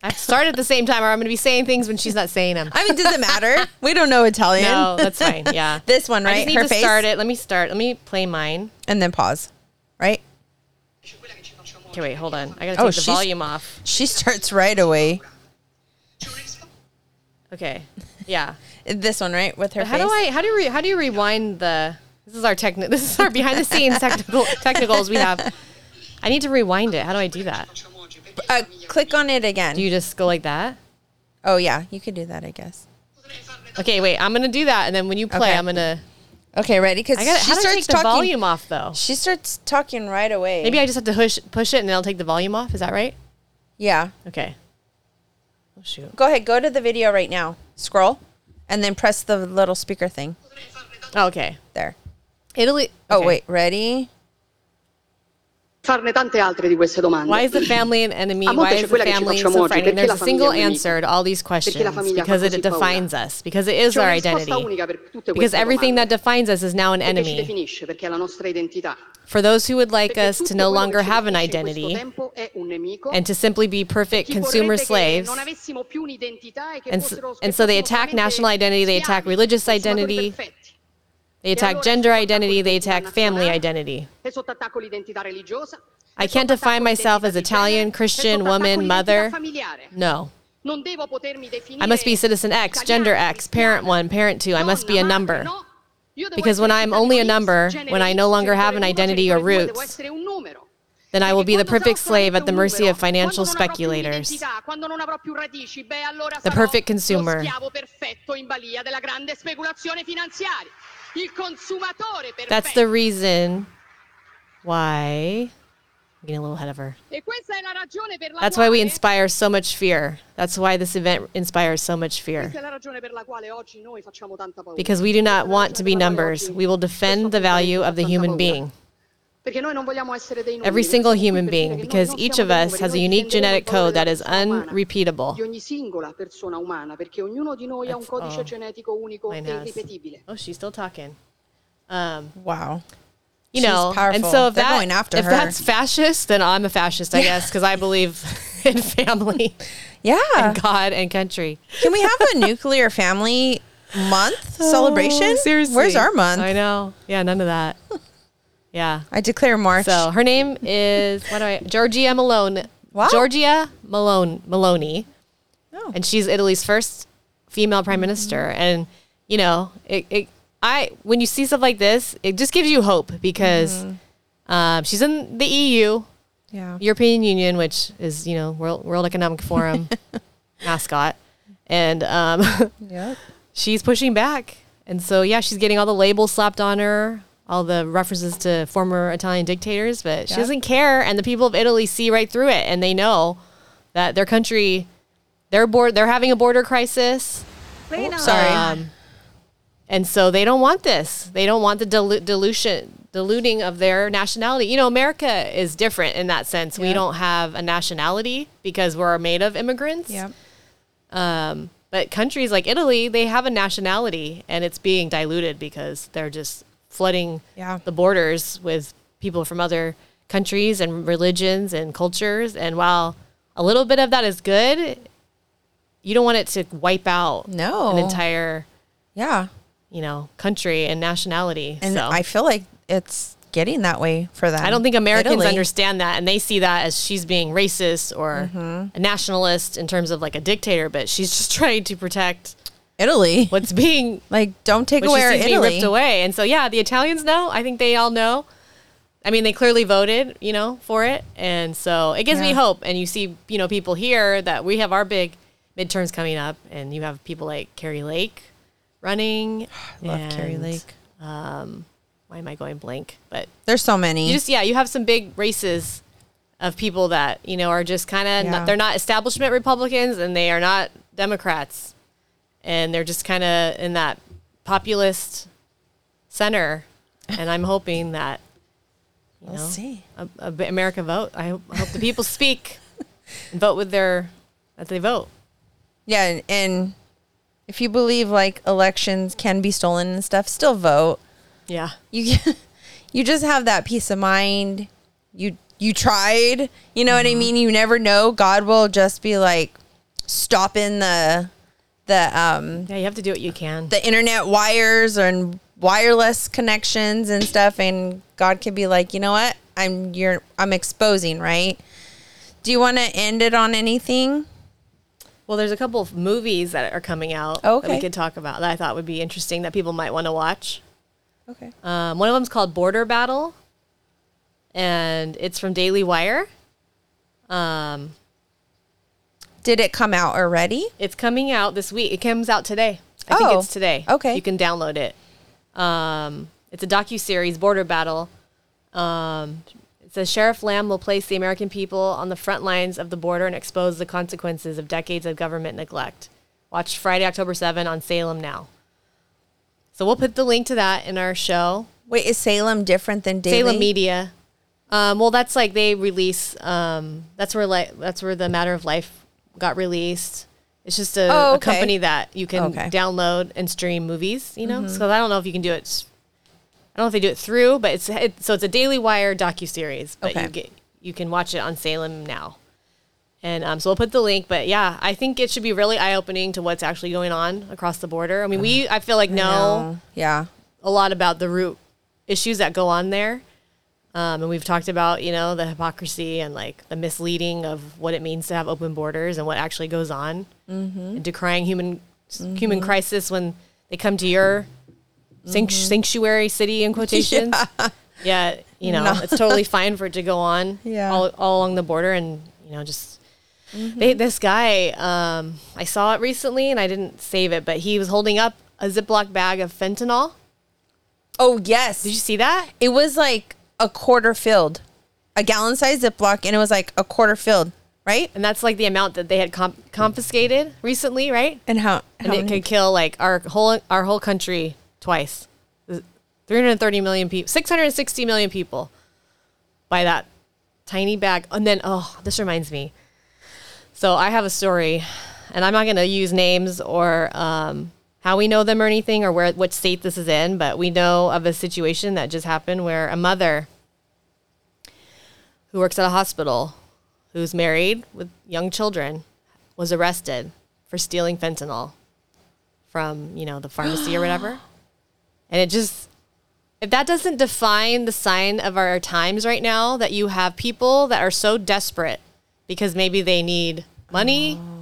I start at the same time, or I'm going to be saying things when she's not saying them. I mean, does it matter? We don't know Italian. No, that's fine. Yeah, This one, I right? just need Her to face? start it. Let me start. Let me play mine. And then pause. Right? Okay, wait, hold on. I got to Oh, take the volume off. She starts right away. Okay, yeah. This one, right? With her How face. do I? How do you? Re, how do you rewind the? This is our technical. This is our behind the scenes technical technicals we have. I need to rewind it. How do I do that? Uh, click on it again. Do you just go like that? oh yeah, you could do that, I guess. Okay, wait. I'm gonna do that, and then when you play, Okay. I'm gonna. Okay, ready? Because I got. she How do I starts take the talking. volume off though? She starts talking right away. Maybe I just have to push push it, and then I'll take the volume off. Is that right? Yeah. Okay. Oh shoot. Go ahead. Go to the video right now. Scroll, and then press the little speaker thing Oh, okay. there. Italy. Oh okay. wait, ready? farne tante altre di queste domande. Why is the family an enemy? A Why is the quella che ci family so frightening? perché There's a single famiglia è un answer to all these questions la famiglia fa because it defines paura? us, because it is our identity. unica per tutte Because queste everything that defines us is now an enemy. definisce, perché è la nostra identità. For those who would like us to no longer have an definisce in questo identity tempo è un nemico. and to simply be perfect consumer slaves. non avessimo più un'identità che And, fossero- s- che and so they attack national identity, they attack religious identity, perfetti. They attack gender identity, they attack family identity. è sotto attacco l'identità religiosa. I can't define myself as Italian, Christian, woman, mother. No. Non devo potermi definire I must be citizen X, gender X, parent one, parent two. I must be a number. madre, no. Io devo Because when I'm only a number, when I no longer have an identity or genitore due, devo roots, essere un numero. then I will be the perfect slave at the mercy of financial quando non avrò più speculators. un'identità, quando non avrò più radici, beh, allora The perfect consumer. Lo schiavo perfetto in balia della grande speculazione finanziaria. Il consumatore perfetto. That's the reason why. I'm getting a little ahead of her. E questa è la ragione per la That's why we inspire so much fear. That's why this event inspires so much fear. Questa è la ragione per la quale oggi noi facciamo tanta paura. Because we do not Questa è la want to be ragione per la quale numbers. We will defend the value of the human being. Every single human being, dire che noi because each of us has a unique genetic code that della is persona umana, unrepeatable. Di ogni singola persona umana, perché ognuno di noi ha un That's codice all genetico unico e Mine has. irripetibile. Oh, she's still talking. Um, Wow. you She's know, and powerful. so if They're that going after if her. that's fascist, then I'm a fascist, I guess, because I believe in family, Yeah. and God, and country. Can we have a nuclear family month celebration? Oh, seriously, Where's our month? I know. Yeah, none of that. Yeah. I declare March. So her name is what do I? Georgia Malone. Wow. Georgia Malone Maloney, Oh. and she's Italy's first female prime minister. And you know, it, it I when you see stuff like this, it just gives you hope because um, she's in the EU, yeah. European Union, which is you know World World Economic Forum mascot, and um, Yep. she's pushing back. And so, yeah, she's getting all the labels slapped on her, all the references to former Italian dictators, but she doesn't care. And the people of Italy see right through it, and they know that their country, they're board, they're having a border crisis. Sorry. Um, and so they don't want this. They don't want the dilu- dilution, diluting of their nationality. You know, America is different in that sense. We don't have a nationality because we're made of immigrants. yep. Um, but countries like Italy, they have a nationality and it's being diluted because they're just flooding Yeah. the borders with people from other countries and religions and cultures. And while a little bit of that is good, you don't want it to wipe out No. an entire, Yeah. you know, country and nationality. And so I feel like it's getting that way for them. I don't think Americans Italy. understand that, and they see that as she's being racist or Mm-hmm. a nationalist in terms of like a dictator. But she's just trying to protect Italy. what's being Like, don't take away seems being ripped away. And so, yeah, the Italians know. I think they all know. I mean, they clearly voted, you know, for it, and so it gives me hope. And you see, you know, people here that we have our big midterms coming up, and you have people like Kari Lake running. I Love Kari and, Lake. Um, why am I going blank? But There's so many. you just yeah, you have some big races of people that you know are just kind of Yeah. they're not establishment Republicans and they are not Democrats, and they're just kind of in that populist center. And I'm hoping that you we'll know see. a, a America vote. I hope, I hope the people speak and vote with their that they vote. Yeah, and, and if you believe like elections can be stolen and stuff, still vote. Yeah, You you just have that peace of mind. You you tried. You know what I mm-hmm. mean? You never know. God will just be like stopping the the um yeah, you have to do what you can. the internet wires and wireless connections and stuff and God could be like, "You know what? I'm you're I'm exposing, right?" Do you want to end it on anything? Well, there's a couple of movies that are coming out Oh, that we could talk about that I thought would be interesting that people might want to watch. Okay. Um, one of them's called Border Battle, and it's from Daily Wire. Um, Did it come out already? It's coming out this week. It comes out today. I think Oh, it's today. okay. You can download it. Um, it's a docu series, Border Battle. Um, it says Sheriff Lamb will place the American people on the front lines of the border and expose the consequences of decades of government neglect. Watch Friday, October 7 on Salem now. So we'll put the link to that in our show. Wait, is Salem different than Daily? Salem Media. Um, well, that's like they release. Um, that's where like that's where the Matter of Life got released. It's just a, Oh, a company that you can Okay. Mm-hmm. download and stream movies. You know, so I don't know if you can do it. I don't know if they do it through, but it's it, so it's a Daily Wire docu series. But Okay. you get you can watch it on Salem now. And um, so we'll put the link, but yeah, I think it should be really eye opening to what's actually going on across the border. I mean, we I feel like know No. Yeah. a lot about the root issues that go on there. Um, and we've talked about, you know, the hypocrisy and like the misleading of what it means to have open borders and what actually goes on, Mm-hmm. and decrying human human crisis when they come to your Mm-hmm. sanctuary city in quotations. Yeah, you know, No. it's totally fine for it to go on Yeah. Mm-hmm. all, all along the border and, you know, just they, this guy, um, I saw it recently and I didn't save it, but he was holding up a Ziploc bag of fentanyl. Oh yes. Did you see that? it was like a quarter filled, a gallon size Ziploc, and it was like a quarter filled, right? And that's like the amount that they had com- confiscated recently, right? And how? And it many- could kill like our whole our whole country twice. 330 million people, 660 million people by that tiny bag. And then, oh, this reminds me. So I have a story, and I'm not going to use names or um, how we know them or anything or where what state this is in, but we know of a situation that just happened where a mother who works at a hospital, who's married with young children, was arrested for stealing fentanyl from, you know, the pharmacy or whatever. And it just if that doesn't define the sign of our times right now that you have people that are so desperate because maybe they need money oh.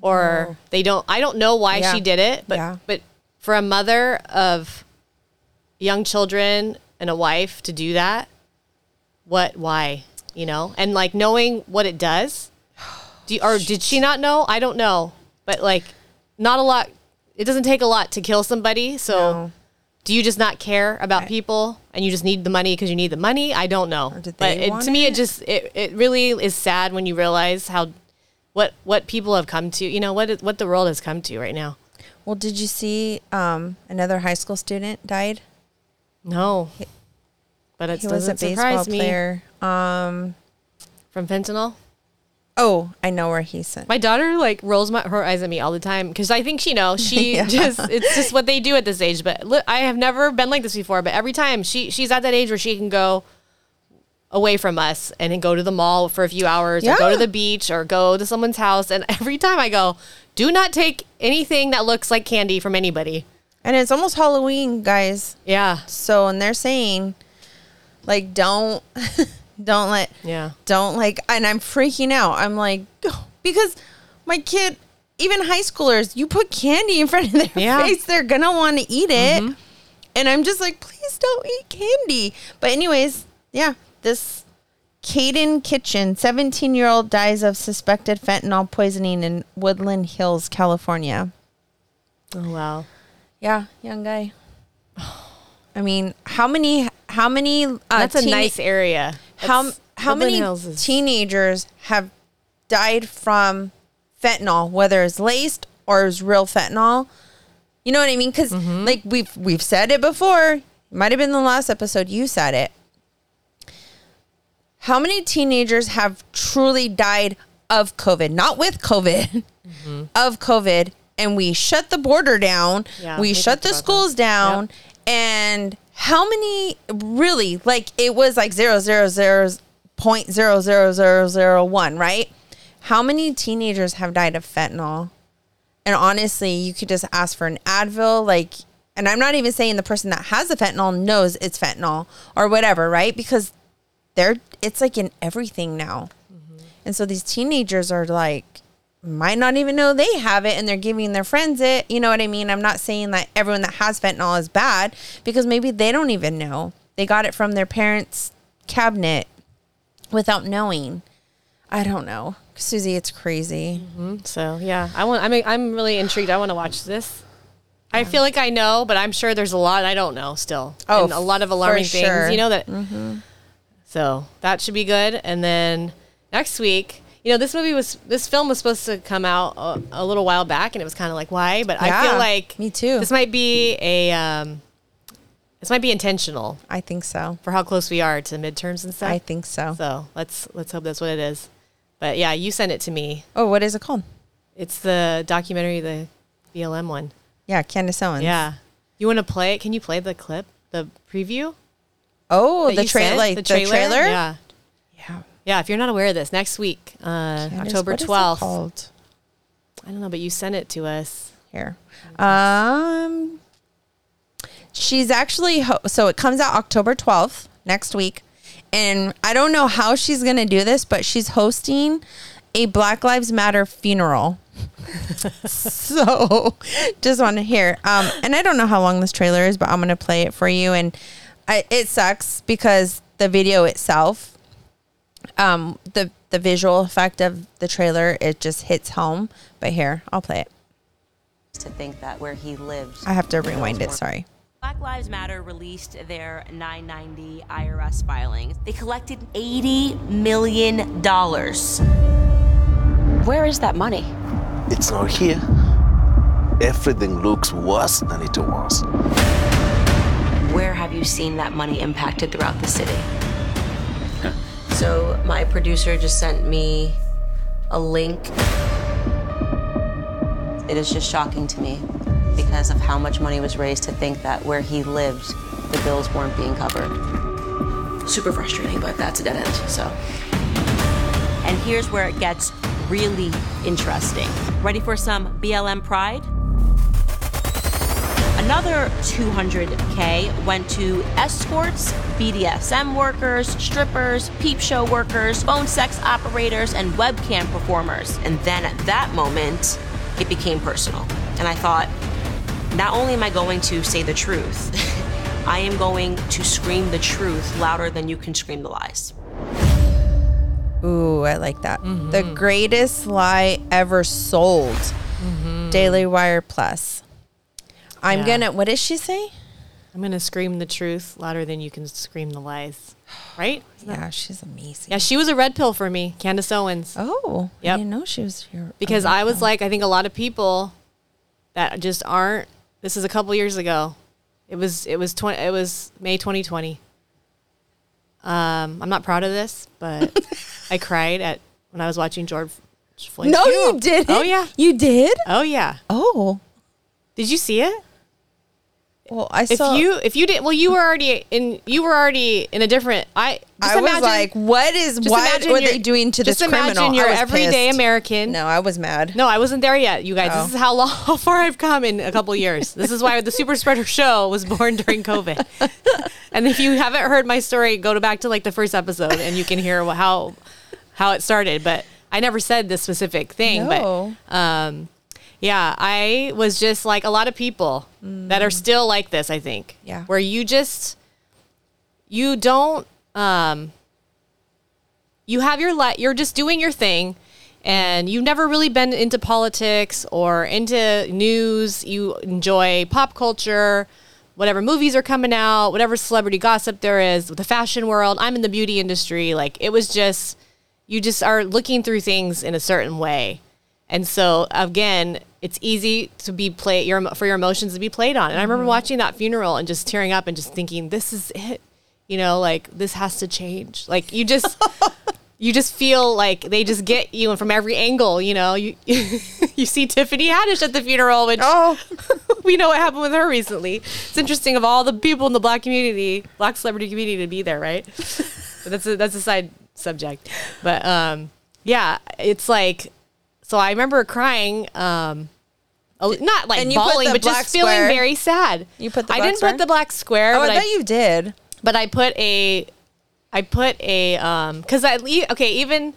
Or they don't I don't know why Yeah. she did it, but Yeah. but for a mother of young children and a wife to do that, what why? You know? And like knowing what it does. Do you, or did she not know? I don't know. But like not a lot it doesn't take a lot to kill somebody, so No. do you just not care about people and you just need the money because you need the money? I don't know. but it, to me, it it? just it, it really is sad when you realize how what what people have come to. You know what what the world has come to right now. Well, did you see um, another high school student died? No, but it He was a doesn't baseball surprise me player. Um, from fentanyl. oh, I know where he sent. My daughter like rolls my, her eyes at me all the time because I think she knows. She Yeah. just it's just what they do at this age. But li- I have never been like this before. But every time she she's at that age where she can go away from us and then go to the mall for a few hours or go to the beach or go to someone's house. And every time I go, do not take anything that looks like candy from anybody. And it's almost Halloween, guys. Yeah, So, and they're saying, like, don't, don't let, yeah. don't like, and I'm freaking out. I'm like, because my kid, even high schoolers, you put candy in front of their Yeah. face, they're gonna want to eat it. Mm-hmm. And I'm just like, please don't eat candy. But, anyways, yeah, this Caden Kitchen, 17 year old, dies of suspected fentanyl poisoning in Woodland Hills, California. Oh wow. Yeah, young guy. I mean, how many? How many? Uh, That's a teen- nice area. How That's- how Woodland many is- teenagers have died from fentanyl, whether it's laced or it's real fentanyl? You know what I mean? Because Mm-hmm. like we've we've said it before. Might have been the last episode you said it. How many teenagers have truly died of COVID? Not with COVID, Mm-hmm. of COVID. And we shut the border down. Yeah, we shut the about that. schools down. Yep. And how many really like it was like zero zero zero point zero zero zero zero one, right? How many teenagers have died of fentanyl? And honestly, you could just ask for an Advil, like, and I'm not even saying the person that has the fentanyl knows it's fentanyl or whatever, right? Because they're it's like in everything now. Mm-hmm. And so these teenagers are like might not even know they have it and they're giving their friends it. You know what I mean? I'm not saying that everyone that has fentanyl is bad because maybe they don't even know. They got it from their parents' cabinet without knowing. I don't know, Susie. It's crazy. Mm-hmm. So yeah, I want. I mean, I'm really intrigued. I want to watch this. I feel like I know, but I'm sure there's a lot I don't know still. Oh, and a lot of alarming things. You know that. Mm-hmm. So that should be good. And then next week, you know, this movie was this film was supposed to come out a, a little while back, and it was kind of like why? But I feel like me too. This might be a. Um, this might be intentional I think so. for how close we are to midterms and stuff. I think so. so. Let's let's hope that's what it is. But yeah, you sent it to me. Oh, what is it called? It's the documentary, the BLM one. Yeah, Candace Owens. Yeah. You want to play it? Can you play the clip, the preview? Oh, the you trailer, sent? like the trailer. Yeah. Yeah. Yeah. If you're not aware of this, next week, uh, Candace, October what is it 12th. called? I don't know, but you sent it to us. Here. Um, she's actually ho- so it comes out October 12th next week, and I don't know how she's gonna do this, but she's hosting a Black Lives Matter funeral. so just want to hear. Um, and I don't know how long this trailer is, but I'm gonna play it for you. And I, it sucks because the video itself, um, the the visual effect of the trailer, it just hits home. But here, I'll play it. to think that where he lived. I have to rewind it. Sorry. Black Lives Matter released their 990 IRS filing. They collected $80 million. Where is that money? It's not here. Everything looks worse than it was. Where have you seen that money impacted throughout the city? so, my producer just sent me a link. It is just shocking to me because of how much money was raised to think that where he lived, the bills weren't being covered. Super frustrating, but that's a dead end, so. And here's where it gets really interesting. Ready for some BLM pride? Another 200K went to escorts, BDSM workers, strippers, peep show workers, phone sex operators, and webcam performers. And then at that moment, it became personal. And I thought, not only am I going to say the truth, I am going to scream the truth louder than you can scream the lies. Ooh, I like that. The mm-hmm. greatest lie ever sold. Mm-hmm. Daily Wire Plus. I'm Yeah. gonna. What does she say? I'm to scream the truth louder than you can scream the lies. Right? Yeah, she's amazing. Yeah, she was a red pill for me, Candace Owens. Oh, yeah. I didn't know she was here. because I was like, I think a lot of people that just aren't. This is a couple years ago. It was it was twenty. It was May 2020. Um, I'm not proud of this, but I cried at when I was watching George No, you didn't. Oh yeah. you did. Oh yeah. Oh, Did you see it? Well, I saw If you if you did well, you were already in. You were already in a different. I just I was imagine, like, what is? just What you're- they doing to just this criminal? imagine you're everyday pissed. American. No, I was mad. No, I wasn't there yet, you guys. Oh. This is how long, how far I've come in a couple years. This is why the Super Spreader Show was born during COVID. and if you haven't heard my story, go to back to like the first episode, and you can hear how how it started. But I never said this specific thing. No. But um, yeah, I was just like a lot of people that are still like this. I think. Yeah. Where you just you don't um you have your life you're just doing your thing and you've never really been into politics or into news you enjoy pop culture whatever movies are coming out whatever celebrity gossip there is the fashion world i'm in the beauty industry like it was just you just are looking through things in a certain way and so again it's easy to be play your for your emotions to be played on. And i remember watching that funeral and just tearing up and just thinking this is it. You know like this has to change. Like you just you just feel like they just get you and from every angle you know? You you see tiffany haddish at the funeral which Oh, we know what happened with her recently. It's interesting of all the people in the black community black celebrity community to be there right? But that's a that's a side subject. But um yeah it's like so i remember crying um not like And you put bawling but just feeling very sad You put the i didn't square? put the black square oh, I bet you did. but I put a, I put a, um, cause I, okay, even,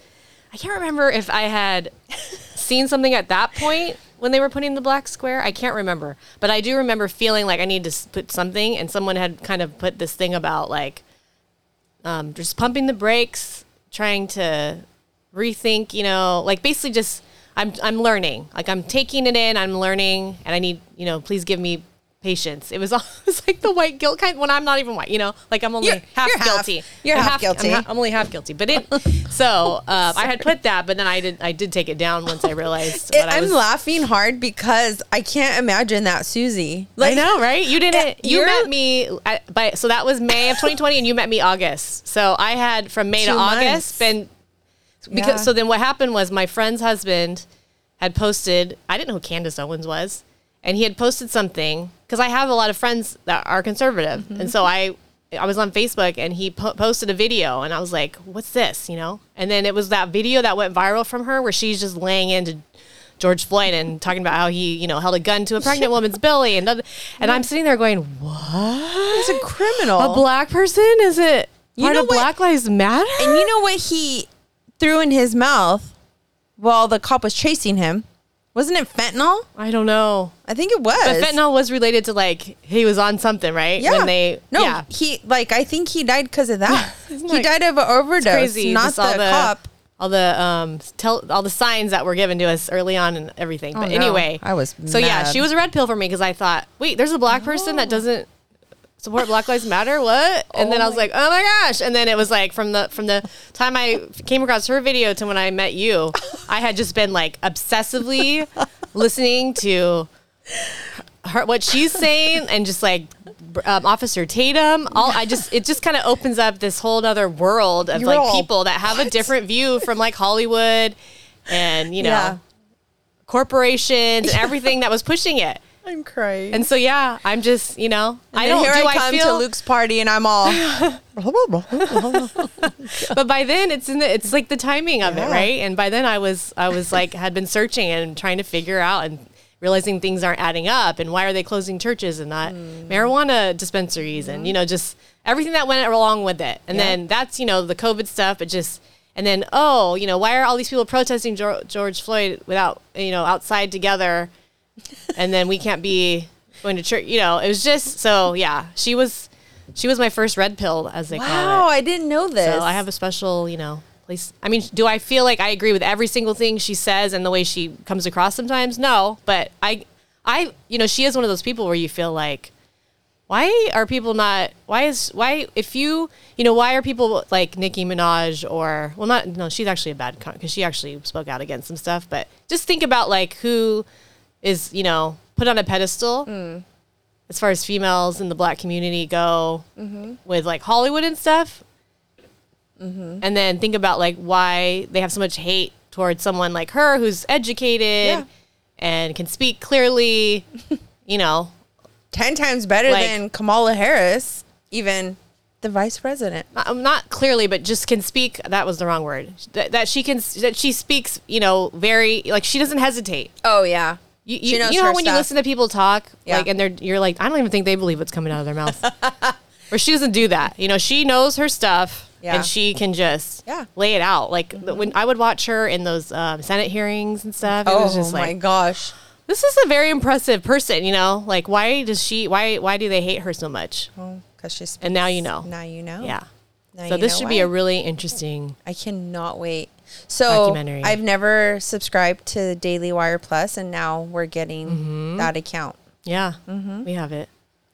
I can't remember if I had seen something at that point when they were putting the black square. I can't remember, but I do remember feeling like I need to put something and someone had kind of put this thing about like, um, just pumping the brakes, trying to rethink, you know, like basically just I'm I'm learning. Like I'm taking it in, I'm learning, and I need, you know, please give me patience. It was all it like the white guilt kind when I'm not even white, you know, like I'm only You're- half you're half- guilty. you're I'm half guilty. I'm, ha- I'm only half guilty. But it so uh, I had put that, but then I did I did take it down once I realized It- what I I'm was. laughing hard because I can't imagine that Susie. I know, right? You didn't. You You're- met me at, by so that was May of 2020, and you met me August. So I had from May to Two August months. been because. Yeah. So then what happened was my friend's husband had posted. I didn't know who Candace Owens was, and he had posted something because I have a lot of friends that are conservative, Mm-hmm. and so I. I was on Facebook and he po- posted a video and I was like, "What's this?" You know. And then it was that video that went viral from her where she's just laying into George Floyd and talking about how he, you know, held a gun to a pregnant woman's belly, and and I'm sitting there going, "What? He's a criminal. A black person? Is it You part know of what- Black Lives Matter?" and you know what he threw in his mouth while the cop was chasing him? Wasn't it fentanyl? I don't know, I think it was. but fentanyl was related to like he was on something, right? Yeah. When they no, yeah. he like I think he died because of that. He that- died of an overdose, crazy. not just the, all the cop. all the um tell all the signs that were given to us early on and everything. But Oh, no. anyway, I was so yeah. She was a red pill for me because I thought, wait, there's a black person that doesn't support Black Lives Matter. What? And then I was like, oh my gosh! And then it was like from the from the time I came across her video to when I met you, I had just been like obsessively listening to her what she's saying and just like um, Officer Tatum. All I just it just kind of opens up this whole other world of You're like all, people that have a different view from like Hollywood and you know Yeah. corporations and everything that was pushing it. I'm crying. And so yeah, I'm just you know I And don't here do I I, come feel to Luke's party and I'm all but by then it's in the it's like the timing of it right? And by then i was i was like had been searching and trying to figure out and realizing things aren't adding up and why are they closing churches and not mm. marijuana dispensaries and you know just everything that went along with it. And then that's you know the covid stuff but just and then oh you know why are all these people protesting george floyd without you know outside together and then we can't be going to church you know it was just so yeah she was she was my first red pill as they call it Wow, I didn't know this. so I have a special, you know, place. I mean, do I feel like I agree with every single thing she says and the way she comes across sometimes? No, but I, I, you know, she is one of those people where you feel like, why are people not? Why is why if you, you know, why are people like Nicki Minaj or well, not no, she's actually a bad because she actually spoke out against some stuff. But just think about like who is you know put on a pedestal as far as females in the black community go with like Hollywood and stuff. And then think about like why they have so much hate towards someone like her who's educated Yeah. and can speak clearly, you know, ten times better Like- than Kamala Harris, even the vice president. not, um, not clearly, but just can speak. That was the wrong word. That, that she can, that she speaks, you know, very like she doesn't hesitate. Oh yeah, You, you, you know when you listen to people talk, Yeah. like, and they're you're like, I don't even think they believe what's coming out of their mouth. or she doesn't do that. You know, she knows her stuff, Yeah. and she can just Yeah. lay it out. Like the- when I would watch her in those um, Senate hearings and stuff, it was Oh just my like, gosh. this is a very impressive person. You know, like why does she? Why why do they hate her so much? Because she's And now you know. Now you know. Yeah. Now so this should be a really interesting. I cannot wait. So I've never subscribed to Daily Wire Plus, and now we're getting Mm-hmm. that account. Yeah, Mm-hmm. we have it.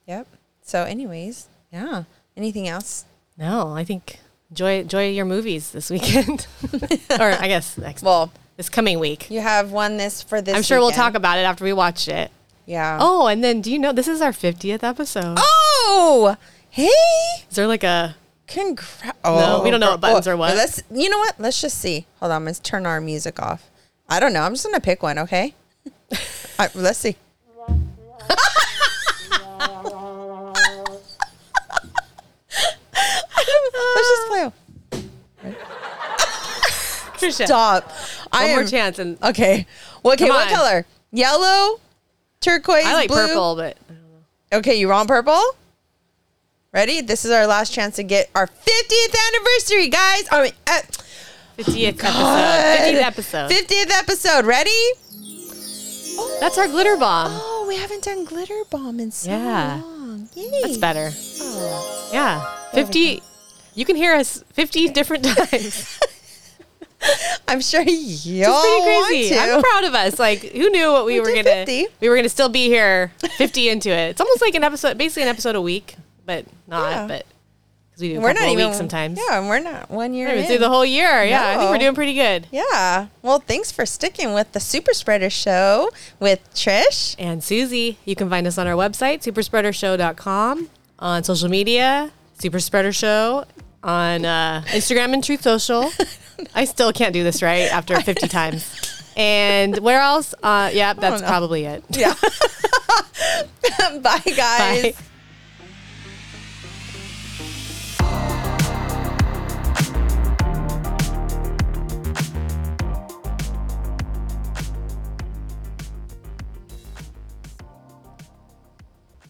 Yep. So, anyways, yeah. Anything else? No, I think enjoy enjoy your movies this weekend, or I guess next Well, this coming week. you have one this for this. I'm sure we'll talk about it after we watch it. Yeah. Oh, and then do you know this is our 50th episode? Oh. Hey. Is there like a Congrats. Oh, No, we oh, don't know what buttons are oh, what. Let's. You know what? Let's just see. Hold on. Let's turn our music off. I don't know. I'm just gonna pick one. Okay. I, let's see. let's just play. Trisha, Stop. I one more am- chance? And Okay. Well, okay. What on. color? Yellow, turquoise, I like blue. purple, but Okay, you want purple? Ready? This is our last chance to get our 50th anniversary, guys. I mean, uh, 50th God. episode. 50th episode. 50th episode. Ready? That's our glitter bomb. Oh, we haven't done glitter bomb in so Yeah. long. Yay. That's better. Oh. Yeah, 50. You can hear us 50 different times. I'm sure y'all pretty crazy. want to. I'm proud of us. Like, who knew what we, We were gonna 50. we were gonna still be here 50 into it. It's almost like an episode, basically an episode a week, but not. Yeah. But because we do a we're not even sometimes. Yeah, and we're not one year. Even in. through the whole year. Yeah, I think we're doing pretty good. Yeah. Well, thanks for sticking with the Super Spreader Show with Trish. And Susie, you can find us on our website, superspreadershow.com, on social media, Super Spreader Show, on uh, Instagram and Truth Social. I still can't do this right after 50 times. And where else? Uh, yeah, that's probably it. Yeah. Bye, guys. Bye.